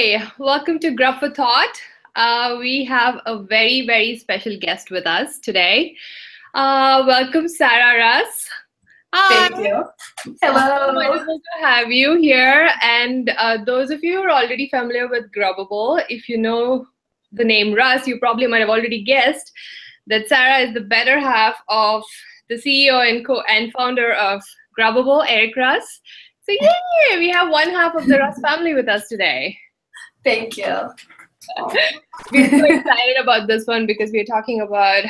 Hi, welcome to Grubb for Thought. Uh, we have a very, very special guest with us today. Uh, welcome, Sara Russ. Hi. Thank you. Hello. Wonderful to have you here. And uh, those of you who are already familiar with Grubbable, if you know the name Russ, you probably might have already guessed that Sara is the better half of the CEO and co and founder of Grubbable, Eric Russ. So yay, we have one half of the Russ family with us today. Thank you. we're so excited about this one because we're talking about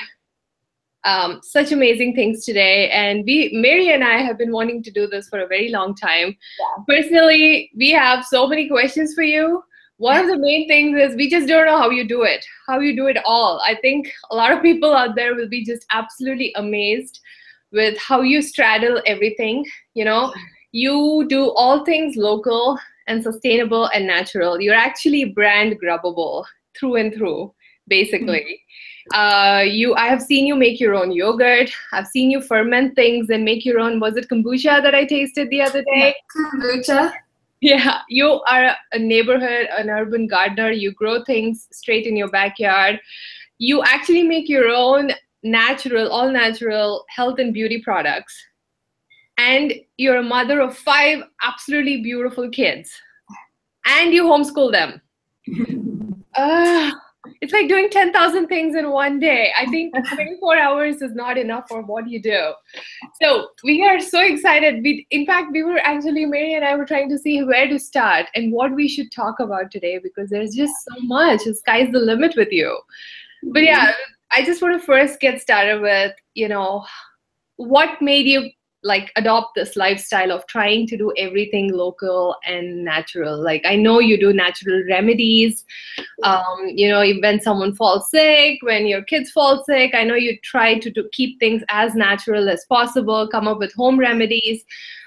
um, such amazing things today. And we, Mary and I have been wanting to do this for a very long time. Yeah. Personally, we have so many questions for you. One of the main things is we just don't know how you do it, how you do it all. I think a lot of people out there will be just absolutely amazed with how you straddle everything. You know, you do all things local and sustainable and natural. You're actually brand grubbable through and through, basically. Mm-hmm. Uh, you, I have seen you make your own yogurt. I've seen you ferment things and make your own. Was it kombucha that I tasted the other day? Kombucha. Yeah, you are a neighborhood, an urban gardener. You grow things straight in your backyard. You actually make your own natural, all natural health and beauty products and you're a mother of five absolutely beautiful kids and you homeschool them uh, it's like doing 10,000 things in one day. I think 24 hours is not enough for what you do. So we are so excited. We, in fact, we were actually, Mary and I were trying to see where to start and what we should talk about today because there's just so much. The sky's the limit with you. But yeah, I just want to first get started with, you know, what made you like adopt this lifestyle of trying to do everything local and natural. Like i know you do natural remedies. Um, you know when someone falls sick when your kids fall sick i know you try to do, keep things as natural as possible come up with home remedies.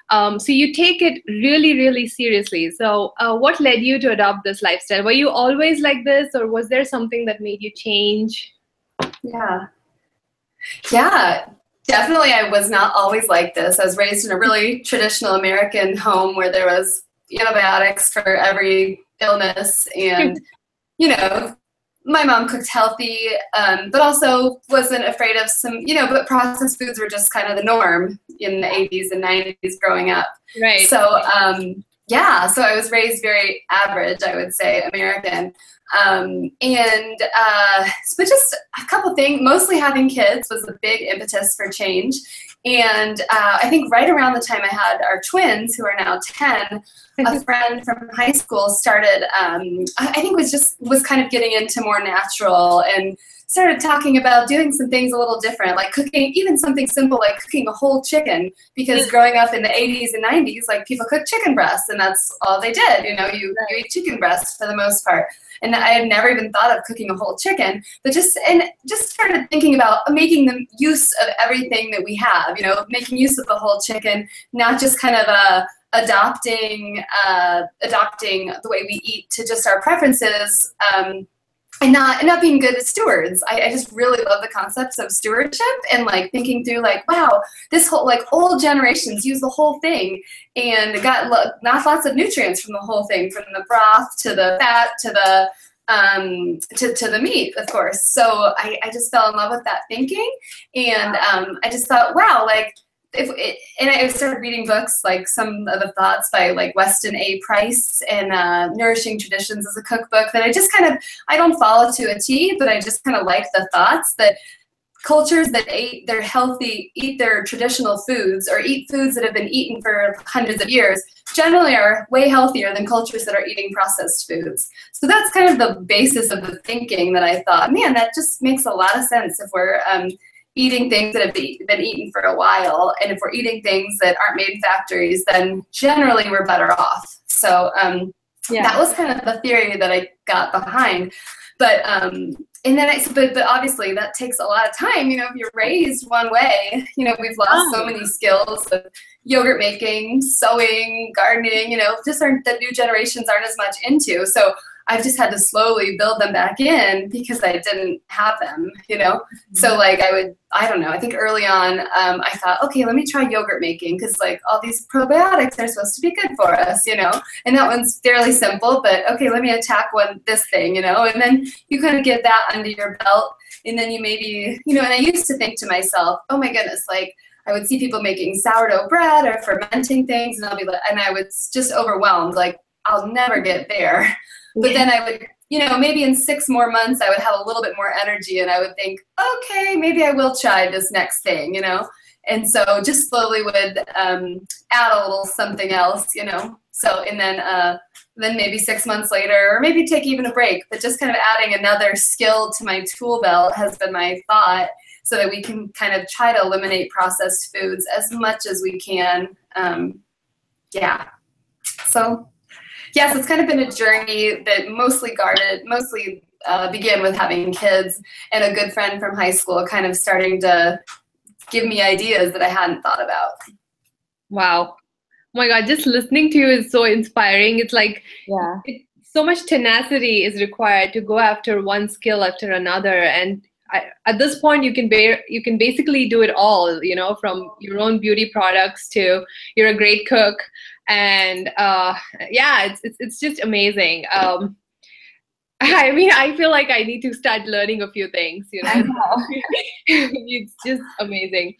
Um, so you take it really really seriously. So uh, what led you to adopt this lifestyle? Were you always like this or was there something that made you change? Yeah. Yeah definitely I was not always like this. I was raised in a really traditional American home where there was antibiotics for every illness and you know my mom cooked healthy um, but also wasn't afraid of some you know but processed foods were just kind of the norm in the 80s and 90s growing up. Right. So um, yeah so i was raised very average i would say american um, and uh, but just a couple things. Mostly having kids was a big impetus for change. And uh, I think right around the time I had our twins, who are now ten, a friend from high school started. Um, I think was just was kind of getting into more natural and started talking about doing some things a little different, like cooking, even something simple like cooking a whole chicken. Because growing up in the 80s and 90s, like people cooked chicken breasts, and that's all they did. You know, you, you eat chicken breasts for the most part. And I had never even thought of cooking a whole chicken, but just and just started thinking about making the use of everything that we have. You know, making use of the whole chicken, not just kind of a adopting uh, adopting the way we eat to just our preferences um, and not and not being good stewards. I, I, just really love the concepts of stewardship and like thinking through like, wow, this whole like old generations use the whole thing and got lo- not lots of nutrients from the whole thing, from the broth to the fat to the um, to, to the meat, of course. So I, I just fell in love with that thinking, and um, I just thought, wow, like if it, and I started reading books like some of the thoughts by like Weston A. Price and uh, Nourishing Traditions as a cookbook that I just kind of I don't follow to a T, but I just kind of like the thoughts that cultures that eat their healthy eat their traditional foods or eat foods that have been eaten for hundreds of years generally are way healthier than cultures that are eating processed foods so that's kind of the basis of the thinking that i thought man that just makes a lot of sense if we're um, eating things that have been eaten for a while. And if we're eating things that aren't made in factories, then generally we're better off. So um, yeah. that was kind of the theory that I got behind. But um, and then I, but, but obviously that takes a lot of time. You know, if you're raised one way, you know, we've lost oh. so many skills of yogurt making, sewing, gardening. You know, just aren't the new generations aren't as much into. So I've just had to slowly build them back in because I didn't have them, you know? Mm-hmm. So like I would, I don't know, I think early on um, I thought, okay, let me try yogurt making because like all these probiotics are supposed to be good for us, you know? And that one's fairly simple, but okay, let me attack one, this thing, you know? And then you kind of get that under your belt and then you maybe, you know, and I used to think to myself, oh my goodness, like, I would see people making sourdough bread or fermenting things, and I'll be like, and I was just overwhelmed, like I'll never get there. But then I would, you know, maybe in six more months, I would have a little bit more energy and I would think, okay, maybe I will try this next thing, you know? And so just slowly would um, add a little something else, you know? So, and then, uh, then maybe six months later, or maybe take even a break, but just kind of adding another skill to my tool belt has been my thought so that we can kind of try to eliminate processed foods as much as we can. Um, yeah. So yes, it's kind of been a journey that mostly guarded, mostly uh, began with having kids and a good friend from high school kind of starting to give me ideas that I hadn't thought about. Wow. Oh my God, just listening to you is so inspiring. It's like, yeah. It, so much tenacity is required to go after one skill after another and I, at this point you can bear you can basically do it all you know from your own beauty products to you're a great cook and uh, yeah it's, it's it's just amazing um, I mean, I feel like I need to start learning a few things, you know. know. it's just amazing.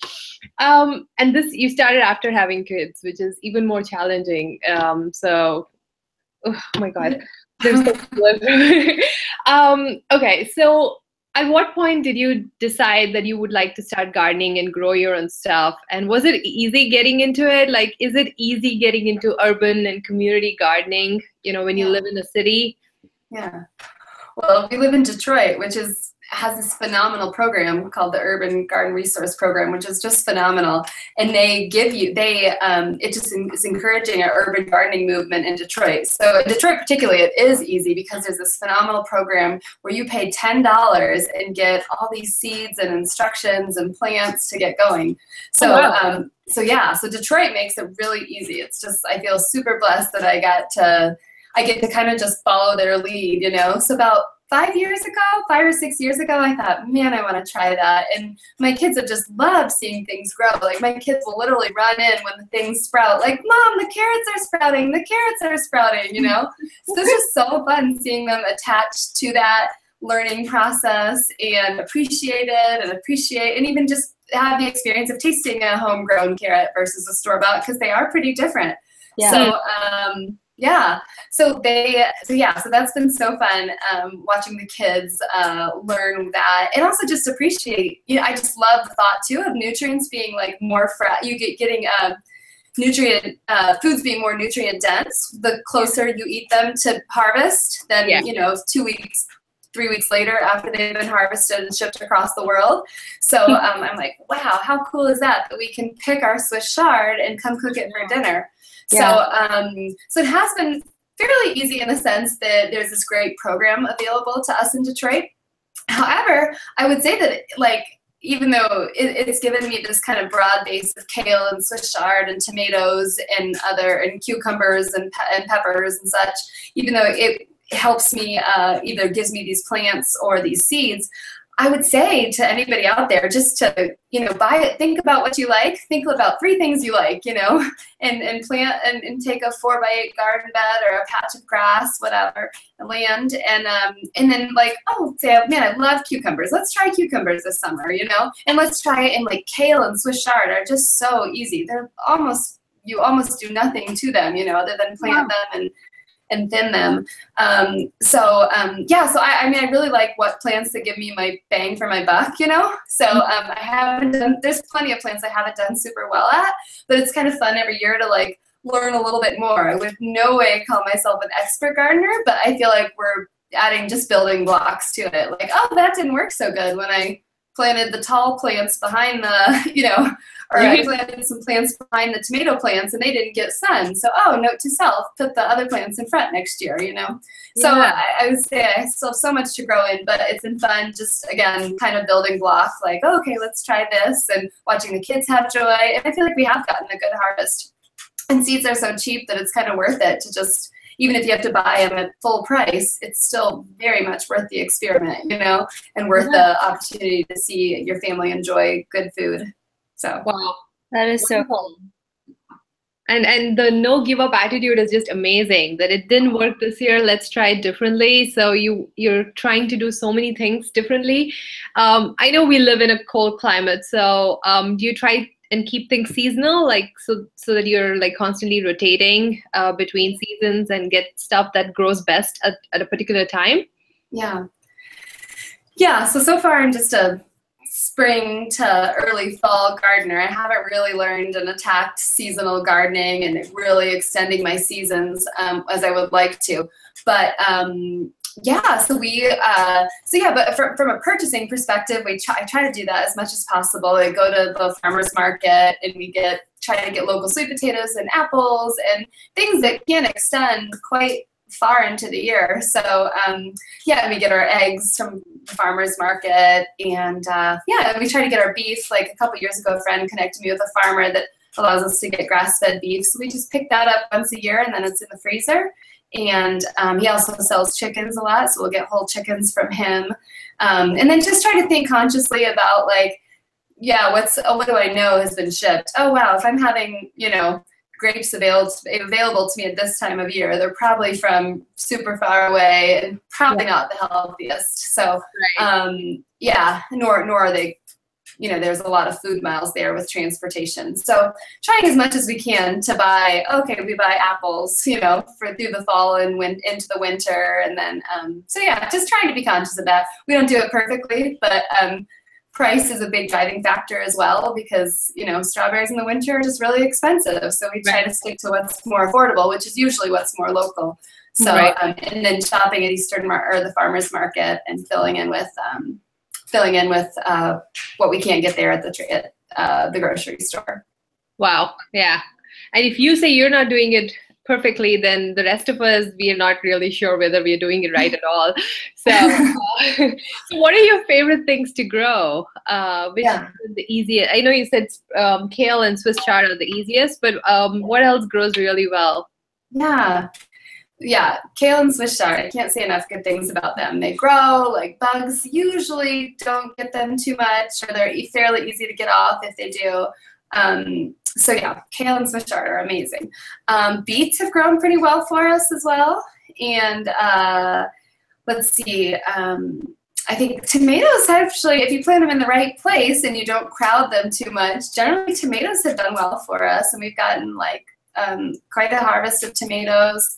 Um, and this you started after having kids, which is even more challenging. Um, so, oh my God, there's so um, okay, so at what point did you decide that you would like to start gardening and grow your own stuff? And was it easy getting into it? Like is it easy getting into urban and community gardening you know when you live in a city? Yeah. Well we live in detroit which is has this phenomenal program called the Urban Garden Resource Program, which is just phenomenal. And they give you, they, um, it just is encouraging an urban gardening movement in Detroit. So in Detroit particularly, it is easy because there's this phenomenal program where you pay $10 and get all these seeds and instructions and plants to get going. So, oh, wow. um, so yeah, so Detroit makes it really easy. It's just, I feel super blessed that I got to, I get to kind of just follow their lead, you know? So about five years ago, five or six years ago, I thought, man, I want to try that. And my kids have just loved seeing things grow. Like my kids will literally run in when the things sprout, like, Mom, the carrots are sprouting, the carrots are sprouting, you know? so it's just so fun seeing them attached to that learning process and appreciate it and appreciate and even just have the experience of tasting a homegrown carrot versus a store bought because they are pretty different. Yeah. So um, yeah so they so yeah so that's been so fun um, watching the kids uh, learn that and also just appreciate you know i just love the thought too of nutrients being like more fresh you get getting uh, nutrient uh, foods being more nutrient dense the closer you eat them to harvest then yeah. you know two weeks three weeks later after they've been harvested and shipped across the world. So um, I'm like, wow, how cool is that? That we can pick our Swiss chard and come cook it for dinner. Yeah. So, um, so it has been fairly easy in the sense that there's this great program available to us in Detroit. However, I would say that like even though it, it's given me this kind of broad base of kale and Swiss chard and tomatoes and other and cucumbers and, pe- and peppers and such, even though it helps me uh, either gives me these plants or these seeds, I would say to anybody out there just to, you know, buy it, think about what you like, think about three things you like, you know, and, and plant and, and take a four by eight garden bed or a patch of grass, whatever, land. And, um, and then like, oh, say, man, I love cucumbers. Let's try cucumbers this summer, you know, and let's try it. And like kale and Swiss chard are just so easy. They're almost, you almost do nothing to them, you know, other than plant them and and thin them. Um, so um, yeah, so I, I, mean, I really like what plants that give me my bang for my buck, you know. So um, I haven't done. There's plenty of plants I haven't done super well at, but it's kind of fun every year to like learn a little bit more. I would no way call myself an expert gardener, but I feel like we're adding just building blocks to it. Like, oh, that didn't work so good when I planted the tall plants behind the, you know, or I planted some plants behind the tomato plants and they didn't get sun. So, oh, note to self, put the other plants in front next year, you know? So yeah. I, I, would say I still have so much to grow in, but it's been fun just, again, kind of building blocks like, oh, okay, let's try this and watching the kids have joy. And I feel like we have gotten a good harvest. And seeds are so cheap that it's kind of worth it to just even if you have to buy them at full price, it's still very much worth the experiment, you know, and worth yeah. the opportunity to see your family enjoy good food. So. Wow, that is so cool. And and the no give up attitude is just amazing that it didn't work this year. Let's try it differently. So you you're trying to do so many things differently. Um, i know we live in a cold climate. So um, do you try and keep things seasonal like so so that you're like constantly rotating uh, between seasons and get stuff that grows best at, at a particular time yeah yeah so so far i'm just a spring to early fall gardener. I haven't really learned and attacked seasonal gardening and really extending my seasons um, as I would like to. But um, yeah, so we, uh, so yeah, but from, from a purchasing perspective, we try, I try to do that as much as possible. I go to the farmer's market and we get, try to get local sweet potatoes and apples and things that can extend quite far into the year. So um, yeah, we get our eggs from the farmer's market, and uh, yeah, we try to get our beef. Like a couple years ago, a friend connected me with a farmer that allows us to get grass-fed beef. So we just pick that up once a year, and then it's in the freezer. And um, he also sells chickens a lot, so we'll get whole chickens from him. Um, and then just try to think consciously about like, yeah, what's oh, what do I know has been shipped? Oh wow, if I'm having you know grapes available available to me at this time of year, they're probably from super far away and probably yeah. not the healthiest. So right. um, yeah, nor nor are they. You know, there's a lot of food miles there with transportation. So trying as much as we can to buy. Okay, we buy apples. You know, for through the fall and when into the winter, and then um, so yeah, just trying to be conscious of that. We don't do it perfectly, but um, price is a big driving factor as well because you know strawberries in the winter are just really expensive so we try to stick to what's more affordable which is usually what's more local so right. um, and then shopping at eastern Mar- or the farmers market and filling in with um, filling in with uh, what we can't get there at the at, uh, the grocery store wow yeah and if you say you're not doing it perfectly, then the rest of us, we are not really sure whether we are doing it right at all. So, uh, so what are your favorite things to grow? Uh, which yeah. is the easiest? I know you said um, kale and Swiss chard are the easiest, but um, what else grows really well? Yeah. Yeah, kale and Swiss chard. I can't say enough good things about them. They grow like bugs. Usually, don't get them too much, or they're fairly easy to get off if they do. Um, so yeah, kale and Swiss chard are amazing. Um, beets have grown pretty well for us as well. And uh, let's see, um, I think tomatoes actually, if you plant them in the right place and you don't crowd them too much, generally tomatoes have done well for us. And we've gotten like um, quite a harvest of tomatoes.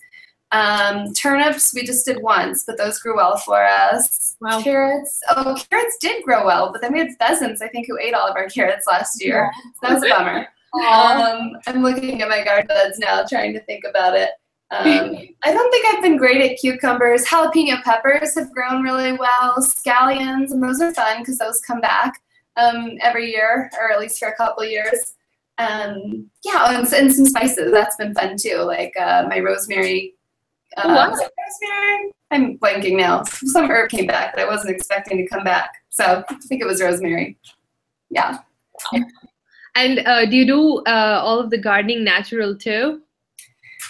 Um, turnips we just did once, but those grew well for us. Wow. Carrots, oh, carrots did grow well, but then we had pheasants, I think, who ate all of our carrots last year. Yeah. So that was a bummer. Um, I'm looking at my garden beds now, trying to think about it. Um, I don't think I've been great at cucumbers. Jalapeno peppers have grown really well. Scallions, and those are fun because those come back um, every year, or at least for a couple years. Um, yeah, and, and, some spices. That's been fun too. Like uh, my rosemary uh, rosemary? I'm blanking now. Some herb came back that I wasn't expecting to come back. So I think it was rosemary. Yeah. And uh, do you do uh, all of the gardening natural too?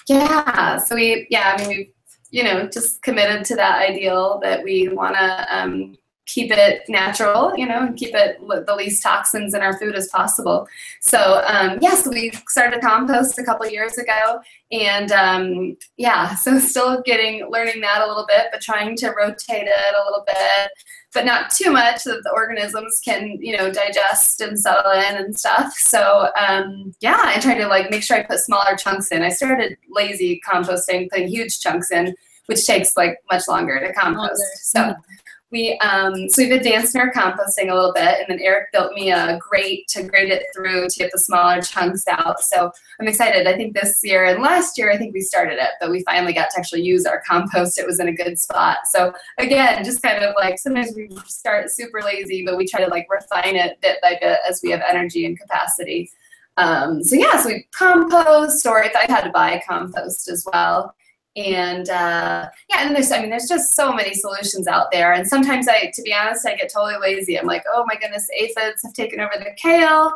Yeah. So we, yeah, I mean, we've, you know, just committed to that ideal that we want to um, keep it natural, you know, and keep it with the least toxins in our food as possible. So um, yeah, so we started compost a couple years ago, and um, yeah, so still getting learning that a little bit, but trying to rotate it a little bit, but not too much so that the organisms can you know digest and settle in and stuff. So um, yeah, I try to like make sure I put smaller chunks in. I started lazy composting, putting huge chunks in, which takes like much longer to compost. So. Mm-hmm we um, so we've advanced in our composting a little bit, and then Eric built me a grate to grate it through to get the smaller chunks out. So I'm excited. I think this year and last year I think we started it, but we finally got to actually use our compost. It was in a good spot. So again, just kind of like sometimes we start super lazy, but we try to like refine it bit by bit as we have energy and capacity. Um, so yeah, so we compost, or if I had to buy compost as well and uh, yeah and there's i mean there's just so many solutions out there and sometimes i to be honest i get totally lazy i'm like oh my goodness aphids have taken over the kale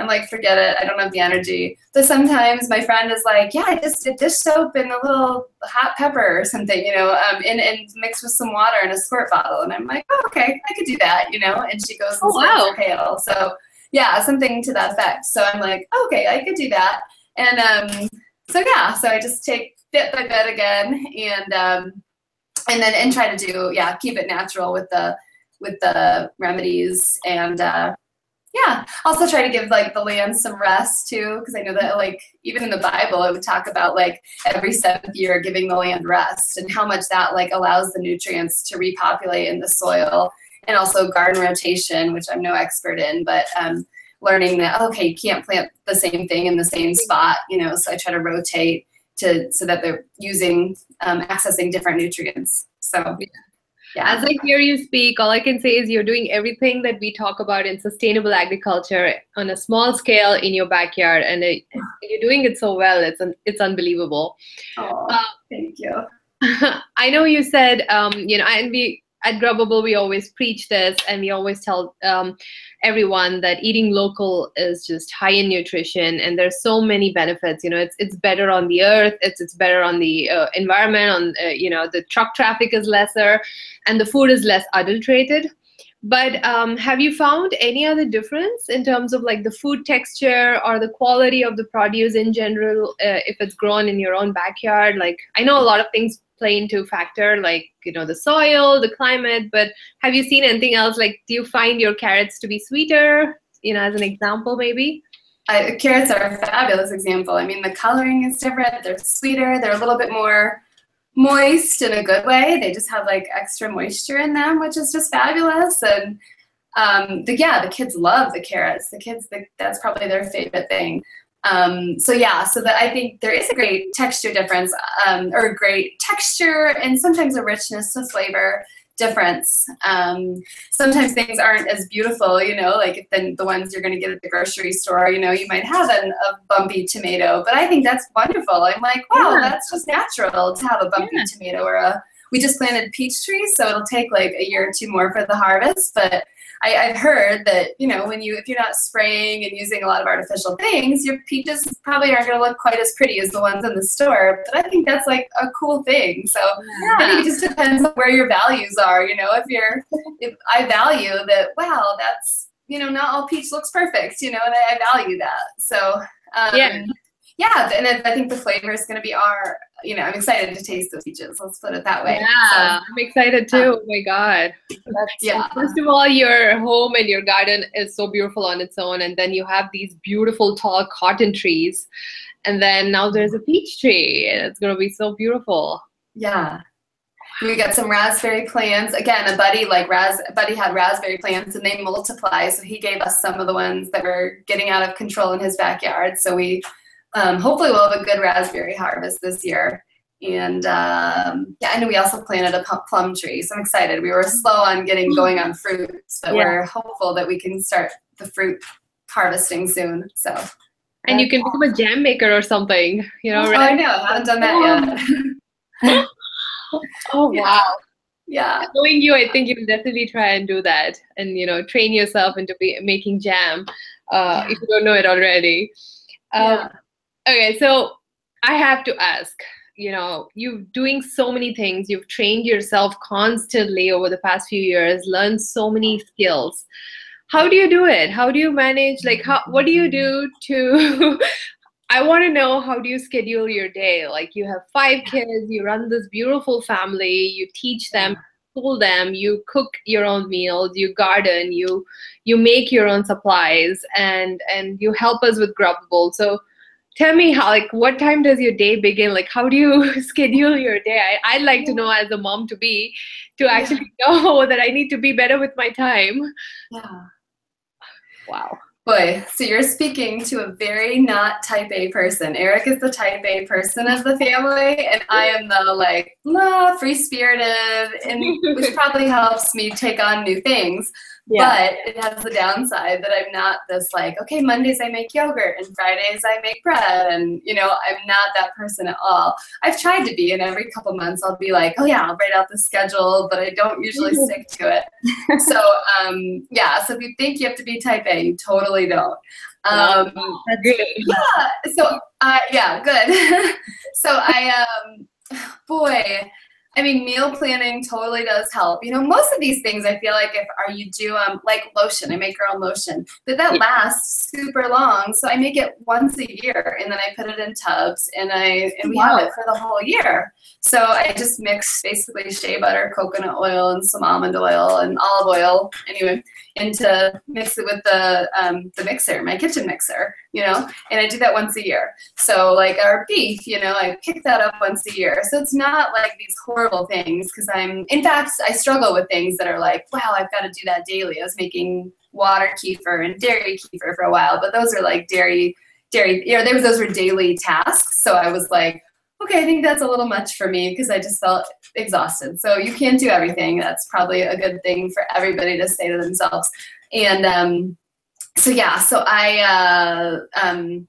I'm like, forget it. I don't have the energy. But sometimes my friend is like, yeah, I just did dish soap and a little hot pepper or something, you know, um, and, and mixed with some water in a squirt bottle. And I'm like, oh, okay, I could do that, you know. And she goes, oh, wow. Pail. So yeah, something to that effect. So I'm like, okay, I could do that. And um, so yeah, so I just take bit by bit again, and um, and then and try to do yeah, keep it natural with the with the remedies and uh, yeah. Also try to give like the land some rest too because i know that like even in the bible it would talk about like every seventh year giving the land rest and how much that like allows the nutrients to repopulate in the soil and also garden rotation which i'm no expert in but um, learning that okay you can't plant the same thing in the same spot you know so i try to rotate to so that they're using um, accessing different nutrients so yeah. Yeah. As I hear you speak, all I can say is you're doing everything that we talk about in sustainable agriculture on a small scale in your backyard, and it, you're doing it so well. It's un, it's unbelievable. Oh, uh, thank you. I know you said, um, you know, and we at Grubbable, we always preach this and we always tell um, everyone that eating local is just high in nutrition and there's so many benefits. You know, it's it's better on the earth, it's it's better on the uh, environment. On uh, you know, the truck traffic is lesser, and the food is less adulterated. But um, have you found any other difference in terms of like the food texture or the quality of the produce in general uh, if it's grown in your own backyard? Like I know a lot of things play into factor like you know the soil the climate but have you seen anything else? Like do you find your carrots to be sweeter you know as an example maybe? I, carrots are a fabulous example. I mean the coloring is different. They're sweeter. They're a little bit more moist in a good way. They just have like extra moisture in them which is just fabulous. And um, the, yeah the kids love the carrots. The kids the, that's probably their favorite thing um, so yeah, so that I think there is a great texture difference, um, or a great texture, and sometimes a richness to flavor difference. Um, sometimes things aren't as beautiful, you know, like than the ones you're going to get at the grocery store. You know, you might have an, a bumpy tomato, but I think that's wonderful. I'm like, wow, yeah. that's just natural to have a bumpy yeah. tomato or a. We just planted peach trees, so it'll take like a year or two more for the harvest, but I, have heard that you know when you if you're not spraying and using a lot of artificial things, your peaches probably aren't going to look quite as pretty as the ones in the store. But I think that's like a cool thing. So yeah. I think it just depends on where your values are. You know, if you're if I value that, wow, that's you know not all peach looks perfect. You know, and I, I value that. So um, yeah yeah, and I think the flavor is going to be our, you know, I'm excited to taste those peaches. Let's put it that way. Yeah, so, I'm excited too. Um, oh my God. That's, yeah. First of all, your home and your garden is so beautiful on its own. And then you have these beautiful tall cotton trees. And then now there's a peach tree and it's going to be so beautiful. Yeah. We got some raspberry plants. Again, a buddy like ras buddy had raspberry plants and they multiply. So he gave us some of the ones that were getting out of control in his backyard. So we um, hopefully we'll have a good raspberry harvest this year. And um, yeah, and we also planted a plum tree. So I'm excited. We were slow on getting going on fruits, but yeah. we're hopeful that we can start the fruit harvesting soon. So. And you can become a jam maker or something, you know, oh. I know. I haven't done that yet. oh, wow. Yeah. Knowing you, I think you will definitely try and do that and, you know, train yourself into be, making jam uh, yeah. if you don't know it already. Um, yeah. Okay, so I have to ask, you know, you're doing so many things. You've trained yourself constantly over the past few years, learned so many skills. How do you do it? How do you manage? Like, how, what do you do to? I want to know how do you schedule your day? Like, you have five kids, you run this beautiful family, you teach them, school them, you cook your own meals, you garden, you you make your own supplies, and and you help us with Grubbable. So tell me how like what time does your day begin? Like how do you schedule your day? I, would like to know as a mom to be to actually yeah. know that i need to be better with my time. Yeah. Wow. Boy so you're speaking to a very not type a person. Eric is the type a person of the family and i am the like la free spirited and which probably helps me take on new things Yeah. But it has the downside that I'm not this like, okay, Mondays I make yogurt and Fridays I make bread. And, you know, I'm not that person at all. I've tried to be, and every couple months I'll be like, oh, yeah, I'll write out the schedule, but I don't usually stick to it. so, um, yeah, so if you think you have to be type A, you totally don't. Um, That's good. Yeah, so, uh, yeah, good. so I, um, boy, I mean, meal planning totally does help. You know, most of these things I feel like if are you do um like lotion, I make our own lotion, but that lasts super long. So I make it once a year, and then I put it in tubs, and I and we wow. have it for the whole year. So I just mix basically shea butter, coconut oil, and some almond oil and olive oil. Anyway, into mix it with the um, the mixer, my kitchen mixer, you know, and I do that once a year. So like our beef, you know, I pick that up once a year. So it's not like these horrible things because I'm, in fact, I struggle with things that are like, wow, I've got to do that daily. I was making water kefir and dairy kefir for a while, but those are like dairy, dairy, you know, there was, those were daily tasks. So I was like, okay, I think that's a little much for me because I just felt exhausted. So you can't do everything. That's probably a good thing for everybody to say to themselves. And um, so yeah, so I uh, um,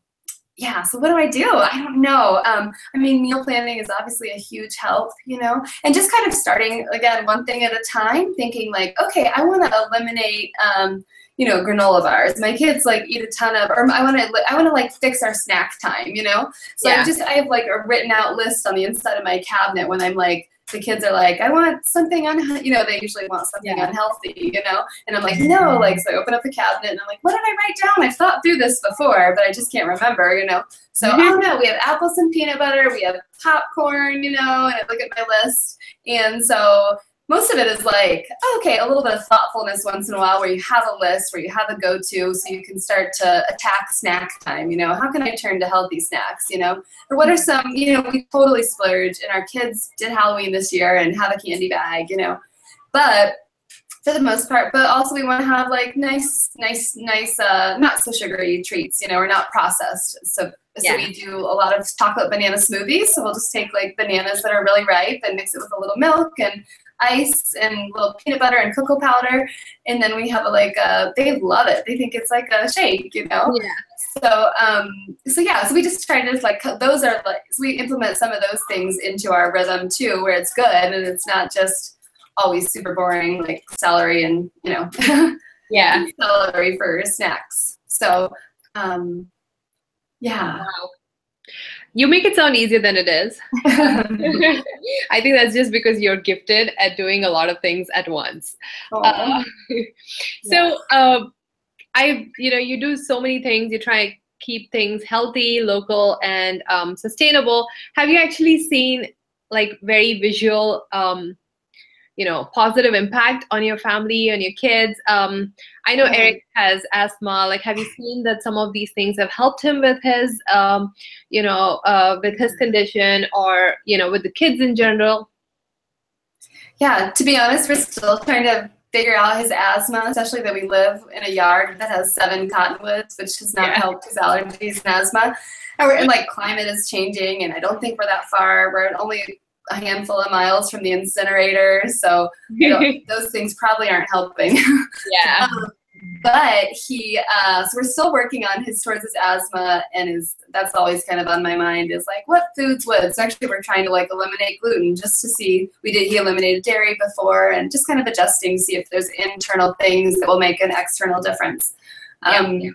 yeah, so what do I do? I don't know. Um, I mean, meal planning is obviously a huge help, you know, and just kind of starting again one thing at a time, thinking like, okay, I want to eliminate. Um, you know, granola bars. My kids like eat a ton of, or I want to, I want to like fix our snack time, you know. So yeah. I just, I have like a written out list on the inside of my cabinet when I'm like, the kids are like, I want something on, you know, they usually want something yeah. unhealthy, you know, and I'm like, no, like, so I open up the cabinet and I'm like, what did I write down? I've thought through this before, but I just can't remember, you know. So mm-hmm. I don't know. We have apples and peanut butter, we have popcorn, you know, and I look at my list, and so most of it is like, okay, a little bit of thoughtfulness once in a while where you have a list, where you have a go to, so you can start to attack snack time. You know, how can I turn to healthy snacks? You know, or what are some, you know, we totally splurge and our kids did Halloween this year and have a candy bag, you know. But for the most part, but also we want to have like nice, nice, nice, uh, not so sugary treats, you know, or not processed. So, so we do a lot of chocolate banana smoothies. So we'll just take like bananas that are really ripe and mix it with a little milk and ice and little peanut butter and cocoa powder. And then we have a, like a, they love it. They think it's like a shake, you know? Yeah. So, um, so yeah, so we just try to like, those are like, so we implement some of those things into our rhythm too, where it's good and it's not just always super boring, like celery and, you know, yeah, celery for snacks. So, um, yeah. Wow. You make it sound easier than it is. I think that's just because you're gifted at doing a lot of things at once. Uh, so, uh, I, you know, you do so many things. You try to keep things healthy, local, and um, sustainable. Have you actually seen like very visual um, you know positive impact on your family and your kids. Um, i know eric has asthma. Like have you seen that some of these things have helped him with his um, you know uh, with his condition or you know with the kids in general? Yeah to be honest we're still trying to figure out his asthma especially that we live in a yard that has seven cottonwoods which has not yeah. helped his allergies and asthma. And we're in like climate is changing and i don't think we're that far. We're only a handful of miles from the incinerator. So you know, those things probably aren't helping. Yeah. um, but he, uh, so we're still working on his towards his asthma, and his that's always kind of on my mind is like what foods would. So actually, we're trying to like eliminate gluten just to see. We did he eliminated dairy before, and just kind of adjusting, see if there's internal things that will make an external difference. Um, yeah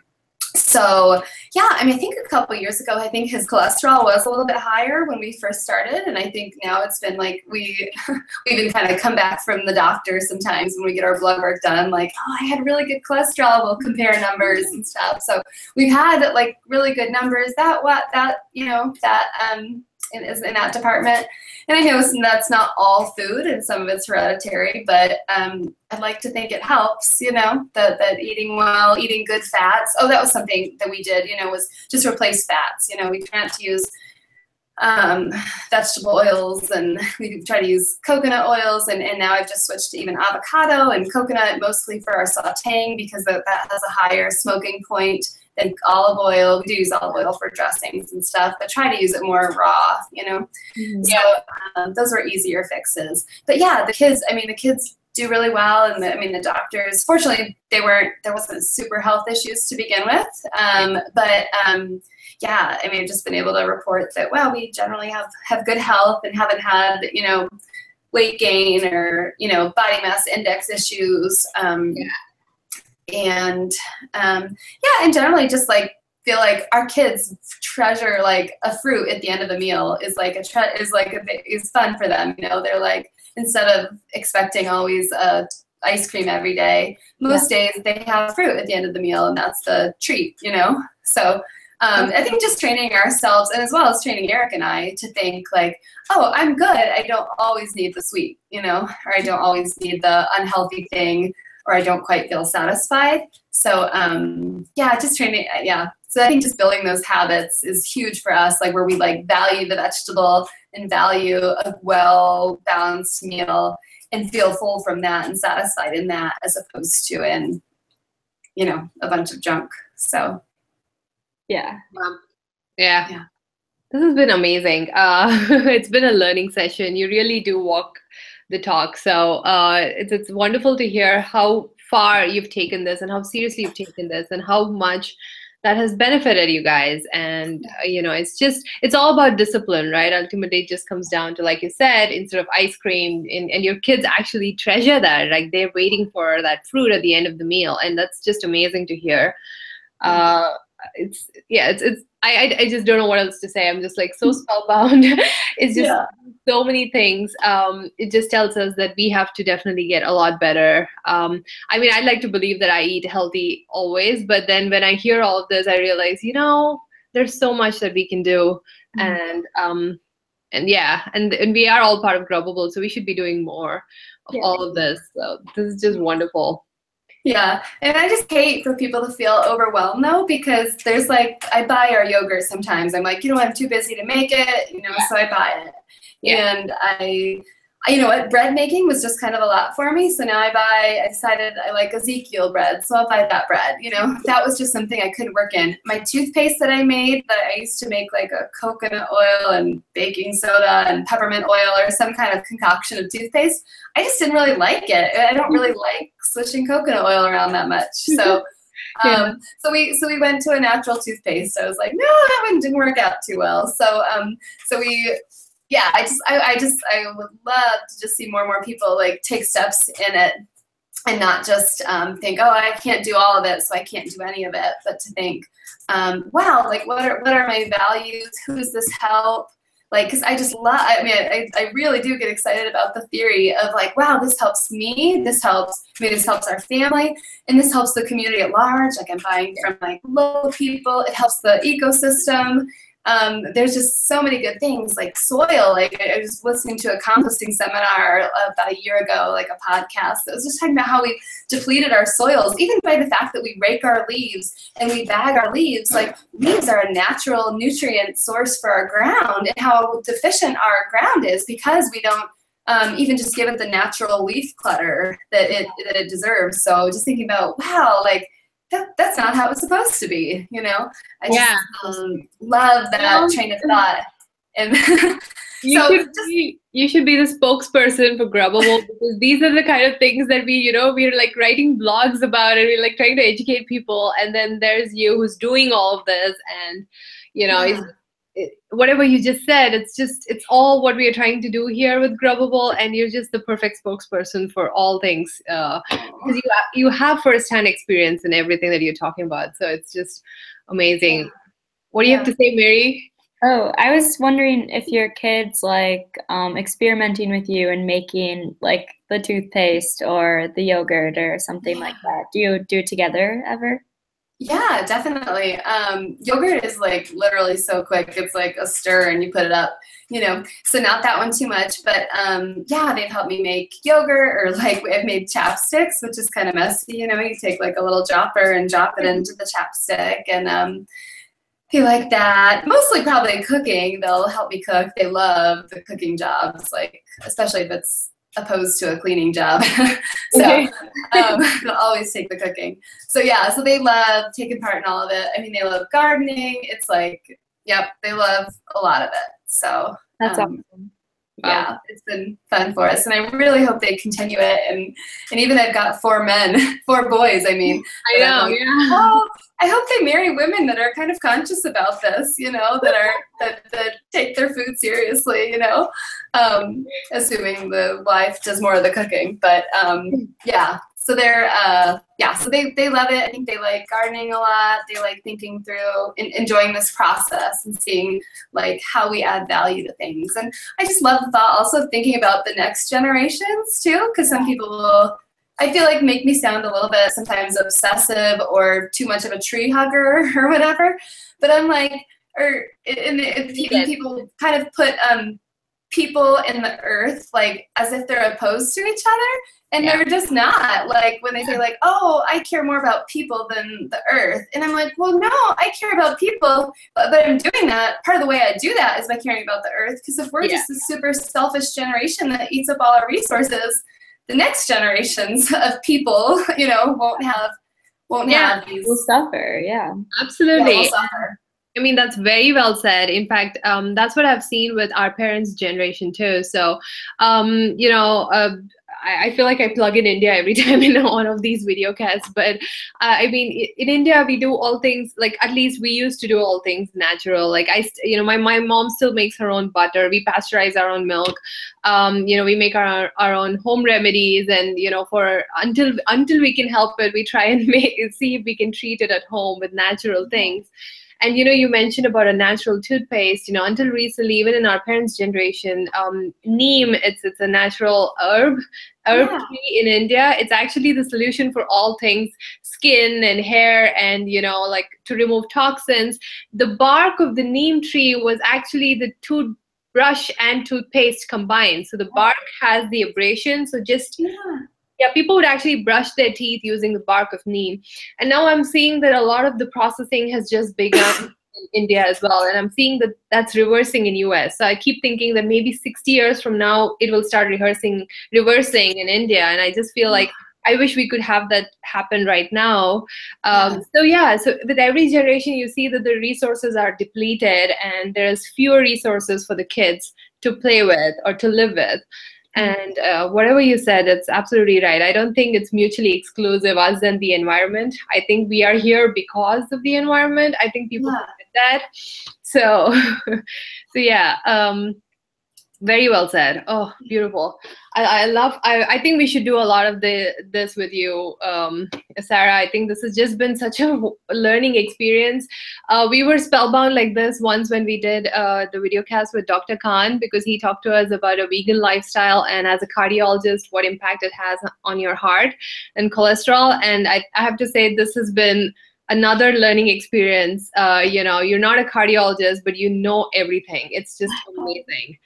so yeah, I mean, I think a couple years ago, I think his cholesterol was a little bit higher when we first started, and I think now it's been like we we even kind of come back from the doctor sometimes when we get our blood work done, like oh, I had really good cholesterol. We'll compare numbers and stuff. So we've had like really good numbers. That what that you know that um in, in that department. And I know that's not all food and some of it's hereditary, but um, I'd like to think it helps, you know, that, that eating well, eating good fats. Oh, that was something that we did, you know, was just replace fats. You know, we try to use um, vegetable oils and we try to use coconut oils and, and now I've just switched to even avocado and coconut mostly for our sauteing because that, that has a higher smoking point than olive oil. We do use olive oil for dressings and stuff, but try to use it more raw, you know? Mm-hmm. So um, those were easier fixes. But yeah, the kids, I mean, the kids do really well. And the, I mean, the doctors, fortunately, they weren't, there wasn't super health issues to begin with. Um, but um, yeah, I mean, I've just been able to report that, well, we generally have, have good health and haven't had, you know, weight gain or, you know, body mass index issues. Um, yeah. And um, yeah, and generally just like feel like our kids treasure like a fruit at the end of the meal is like a tre- is like a is fun for them. You know, they're like instead of expecting always uh, ice cream every day, most yeah. days they have fruit at the end of the meal, and that's the treat. You know, so. Um, I think just training ourselves and as well as training Eric and I to think like, oh, I'm good. I don't always need the sweet, you know, or I don't always need the unhealthy thing, or I don't quite feel satisfied. So um, yeah, just training. Yeah, so I think just building those habits is huge for us, like where we like value the vegetable and value a well balanced meal and feel full from that and satisfied in that as opposed to in, you know, a bunch of junk. So yeah. Um, yeah. yeah. This has been amazing. Uh, it's been a learning session. You really do walk the talk. So uh, it's, it's wonderful to hear how far you've taken this and how seriously you've taken this and how much that has benefited you guys. And uh, you know it's just it's all about discipline right? Ultimately it just comes down to like you said instead of ice cream and, and your kids actually treasure that like they're waiting for that fruit at the end of the meal. And that's just amazing to hear. Uh, it's yeah it's it's I, I just don't know what else to say. I'm just like so spellbound. It's just yeah. So many things um it just tells us that we have to definitely get a lot better um i mean i'd like to believe that i eat healthy always but then when i hear all of this i realize you know there's so much that we can do mm-hmm. and um and yeah and and we are all part of grubbable so we should be doing more of yeah. all of this so this is just wonderful yeah, and I just hate for people to feel overwhelmed though, because there's like I buy our yogurt sometimes. I'm like, you know, I'm too busy to make it, you know, yeah. so I buy it. Yeah. And I you know what, bread making was just kind of a lot for me. So now I buy, I decided I like Ezekiel bread, so I'll buy that bread. You know, that was just something I couldn't work in. My toothpaste that I made, that I used to make like a coconut oil and baking soda and peppermint oil or some kind of concoction of toothpaste, I just didn't really like it. I don't really like switching coconut oil around that much. So. Um, so we so we went to a natural toothpaste. So I was like, no, that one didn't work out too well. So um, so we yeah, I just I, I just I would love to just see more and more people like take steps in it and not just um, think, oh, I can't do all of it, so I can't do any of it, but to think, um, wow, like what are what are my values? Who does this help? Like, because I just love. I mean, I, I really do get excited about the theory of like, wow, this helps me. This helps. Maybe this helps our family, and this helps the community at large. Like, I'm buying from like local people. It helps the ecosystem um, there's just so many good things like soil. Like I was listening to a composting seminar about a year ago, like a podcast that was just talking about how we depleted our soils, even by the fact that we rake our leaves and we bag our leaves. Like leaves are a natural nutrient source for our ground, and how deficient our ground is because we don't um, even just give it the natural leaf clutter that it that it deserves. So just thinking about wow, like that, that's not how it's supposed to be, you know? I yeah. just um, love that train of thought. And you, so should just, be, you should be the spokesperson for Grubbable because these are the kind of things that we, you know, we're like writing blogs about and we're like trying to educate people. And then there's you who's doing all of this and, you know, yeah whatever you just said, it's just it's all what we are trying to do here with Grubbable, and you're just the perfect spokesperson for all things uh, because you you have firsthand experience in everything that you're talking about. So it's just amazing. What do you have to say, Mary? Oh, I was wondering if your kids like um, experimenting with you and making like the toothpaste or the yogurt or something like that. Do you do it together ever? Yeah, definitely. Um, yogurt is like literally so quick. It's like a stir and you put it up, you know. So not that one too much, but um, yeah, they've helped me make yogurt or like I've made chapsticks, which is kind of messy. You know, you take like a little dropper and drop it into the chapstick, and um, they like that. Mostly probably cooking. They'll help me cook. They love the cooking jobs, like especially if it's opposed to a cleaning job. so um, they'll always take the cooking. So yeah, so they love taking part in all of it. I mean, they love gardening. It's like, yep, they love a lot of it. So that's um, awesome. Wow. Yeah, it's been fun for us, and I really hope they continue it. And and even they've got four men, four boys. I mean, I know. like, Yeah. oh, I hope they marry women that are kind of conscious about this, you know, that are that, that take their food seriously, you know, um, assuming the wife does more of the cooking. But um, yeah, so they're uh, yeah, so they they love it. I think they like gardening a lot. They like thinking through and enjoying this process and seeing like how we add value to things. And I just love the thought also of thinking about the next generations too, because some people will I feel like make me sound a little bit sometimes obsessive or too much of a tree hugger or whatever. But I'm like, or and people kind of put um, people in the earth like as if they're opposed to each other, and Yeah. they're just not. Like when they say like, oh, I care more about people than the earth, and I'm like, well, no, I care about people, but, but I'm doing that. Part of the way I do that is by caring about the earth, because if we're Yeah. just a super selfish generation that eats up all our resources the next generations of people, you know, won't have won't Yeah, have these We'll suffer. Yeah. yeah, Absolutely. will suffer. I mean, that's very well said. In fact, um, that's what I've seen with our parents' generation too. So, um, you know, uh, I, I feel like I plug in India every time in one of these video casts. But uh, I mean, in India, we do all things like at least we used to do all things natural. Like I, you know, my my mom still makes her own butter. We pasteurize our own milk. Um, you know, we make our our own home remedies, and you know, for until until we can help it, we try and make see if we can treat it at home with natural things. And you know, you mentioned about a natural toothpaste. You know, until recently, even in our parents' generation, um, neem it's it's a natural herb herb Yeah. tree in India. It's actually the solution for all things skin and hair, and you know, like to remove toxins. The bark of the neem tree was actually the toothbrush and toothpaste combined. So the bark has the abrasion. So just Yeah. Yeah, people would actually brush their teeth using the bark of neem. And now I'm seeing that a lot of the processing has just begun in India as well. And I'm seeing that that's reversing in US. So I keep thinking that maybe 60 years from now, it will start rehearsing, reversing in India. And I just feel like I wish we could have that happen right now. Um, So yeah, so with every generation, you see that the resources are depleted and there's fewer resources for the kids to play with or to live with. And uh, whatever you said, it's absolutely right. I don't think it's mutually exclusive, us and the environment. I think we are here because of the environment. I think people Yeah. that. So, so yeah. Um, very well said. Oh, beautiful. I, I love. I, I think we should do a lot of the this with you, um, Sara. I think this has just been such a learning experience. Uh, we were spellbound like this once when we did uh, the video cast with Dr. Khan because he talked to us about a vegan lifestyle and as a cardiologist, what impact it has on your heart and cholesterol. And I, I have to say, this has been another learning experience. Uh, you know, you're not a cardiologist, but you know everything. It's just amazing.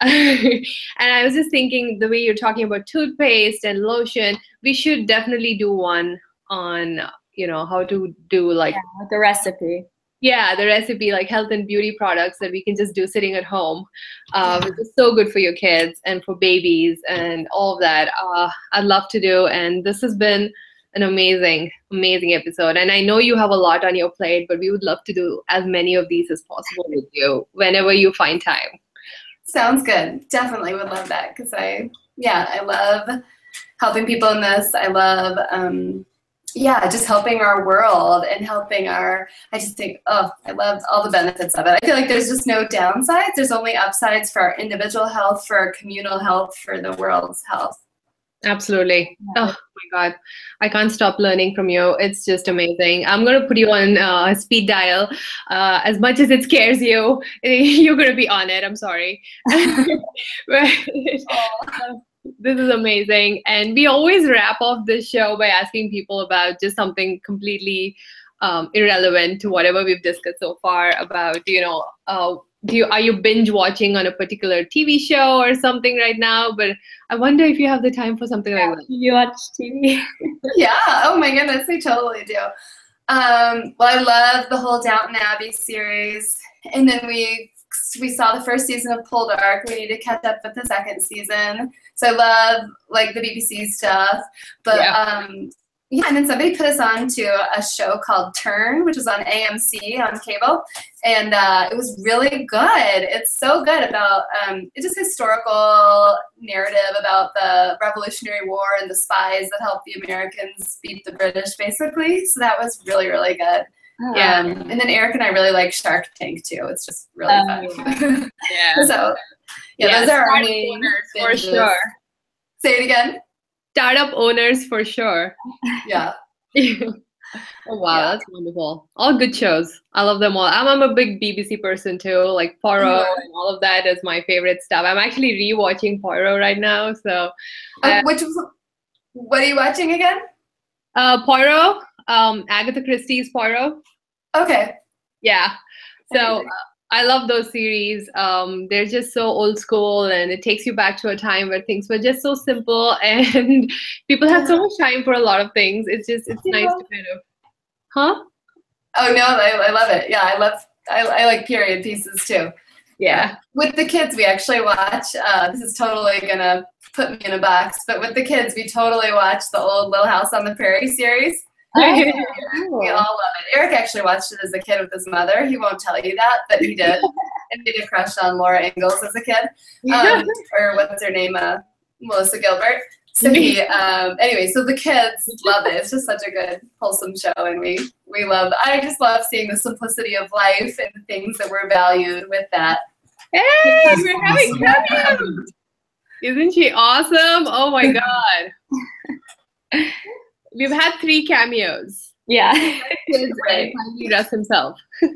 and I was just thinking the way you're talking about toothpaste and lotion, we should definitely do one on, you know, how to do like Yeah, a recipe. yeah the recipe like health and beauty products that we can just do sitting at home um, it's so good for your kids and for babies and all of that uh, i'd love to do. And this has been an amazing amazing episode. And i know you have a lot on your plate but we would love to do as many of these as possible with you whenever you find time Sounds good. Definitely would love that because I, yeah, I love helping people in this. I love, um, yeah, just helping our world and helping our. I just think, oh, I love all the benefits of it. I feel like there's just no downsides. There's only upsides for our individual health, for our communal health, for the world's health. Absolutely. Yeah. oh my god. I can't stop learning from you. It's just amazing. I'm going to put you on uh, speed dial uh, as much as it scares you. You're going to be on it. I'm sorry. This is amazing. And we always wrap off this show by asking people about just something completely um, irrelevant to whatever we've discussed so far about you know uh, do you are you binge watching on a particular tv show or something right now but i wonder if you have the time for something like that you watch TV? yeah. Oh my goodness, I totally do. Um, well, I love the whole Downton Abbey series, and then we we saw the first season of Poldark. We need to catch up with the second season. So I love like the BBC stuff, but Yeah. um, yeah, and then somebody put us on to a show called Turn, which was on AMC on cable, and uh, it was really good. It's so good about um, it's just historical narrative about the Revolutionary War and the spies that helped the Americans beat the British, basically. So that was really really good. Oh, Yeah, and then Eric and I really like Shark Tank too. It's just really Oh, fun. Yeah. so yeah, those are our main for sure. Say it again. Startup owners for sure. Yeah. oh wow, Yeah. that's wonderful. All good shows. I love them all. I'm, I'm a big BBC person too. Like Poirot Mhm. and all of that is my favorite stuff. I'm actually rewatching Poirot right now. So Uh, Uh, which what are you watching again? uh, Poirot, um, Agatha Christie's Poirot. Okay. Yeah. So uh, I love those series. Um, they're just so old school, and it takes you back to a time where things were just so simple, and people had so much time for a lot of things. It's just it's nice to kind of, huh? Oh no, I, I love it. Yeah, I love I, I like period pieces too. Yeah. With the kids, we actually watch. Uh, this is totally gonna put me in a box, but with the kids, we totally watch the old Little House on the Prairie series. We all love it. Eric actually watched it as a kid with his mother. He won't tell you that, but he did. and he had a crush on Laura Ingalls as a kid, um, or what's her name, uh, Melissa Gilbert. So he, um, anyway, so the kids love it. It's just such a good, wholesome show, and we we love. I just love seeing the simplicity of life and the things that were valued with that. Hey, we're having Awesome. cameos. Isn't she awesome? Oh my god. We've had three cameos. Yeah. And finally Russ himself.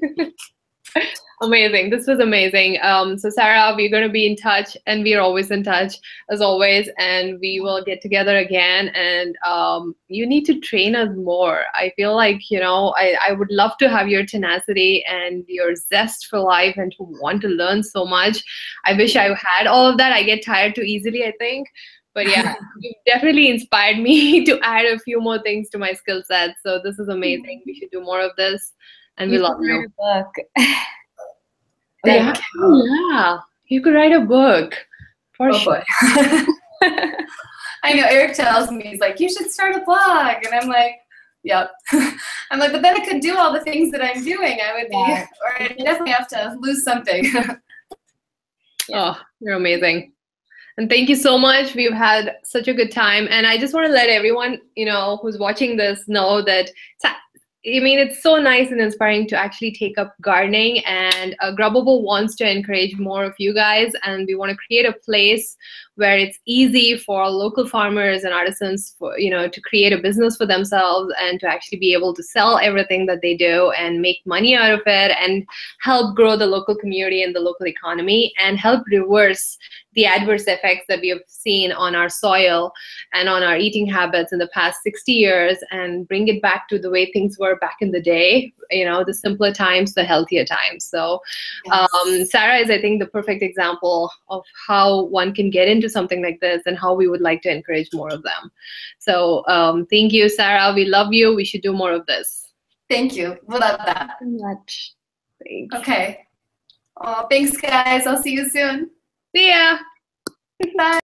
amazing. This was amazing. Um, so Sara, we're going to be in touch, and we're always in touch as always. And we will get together again. And um, you need to train us more. I feel like you know I, I would love to have your tenacity and your zest for life, and to want to learn so much. I wish I had all of that. I get tired too easily. I think. But yeah, you've definitely inspired me to add a few more things to my skill set. So this is amazing. We should do more of this, and we You love should you. write a book. Oh, yeah. Oh, yeah. You could write a book. For Oh sure. I know Eric tells me he's like, you should start a blog, and I'm like, yep. I'm like, but then I could do all the things that I'm doing. I would be, Yeah. or I definitely have to lose something. Oh, you're amazing. And thank you so much. We've had such a good time. And I just want to let everyone, you know, who's watching this know that I mean, it's so nice and inspiring to actually take up gardening. And uh, Grubbable wants to encourage more of you guys. And we want to create a place where it's easy for local farmers and artisans, for, you know, to create a business for themselves and to actually be able to sell everything that they do and make money out of it and help grow the local community and the local economy and help reverse the adverse effects that we have seen on our soil and on our eating habits in the past 60 years and bring it back to the way things were back in the day you know the simpler times the healthier times. So um, sara is i think the perfect example of how one can get into something like this and how we would like to encourage more of them so um, thank you sara we love you we should do more of this Thank you. We love that. much. Thanks. Okay. Oh, thanks, guys. I'll see you soon. see ya Bye.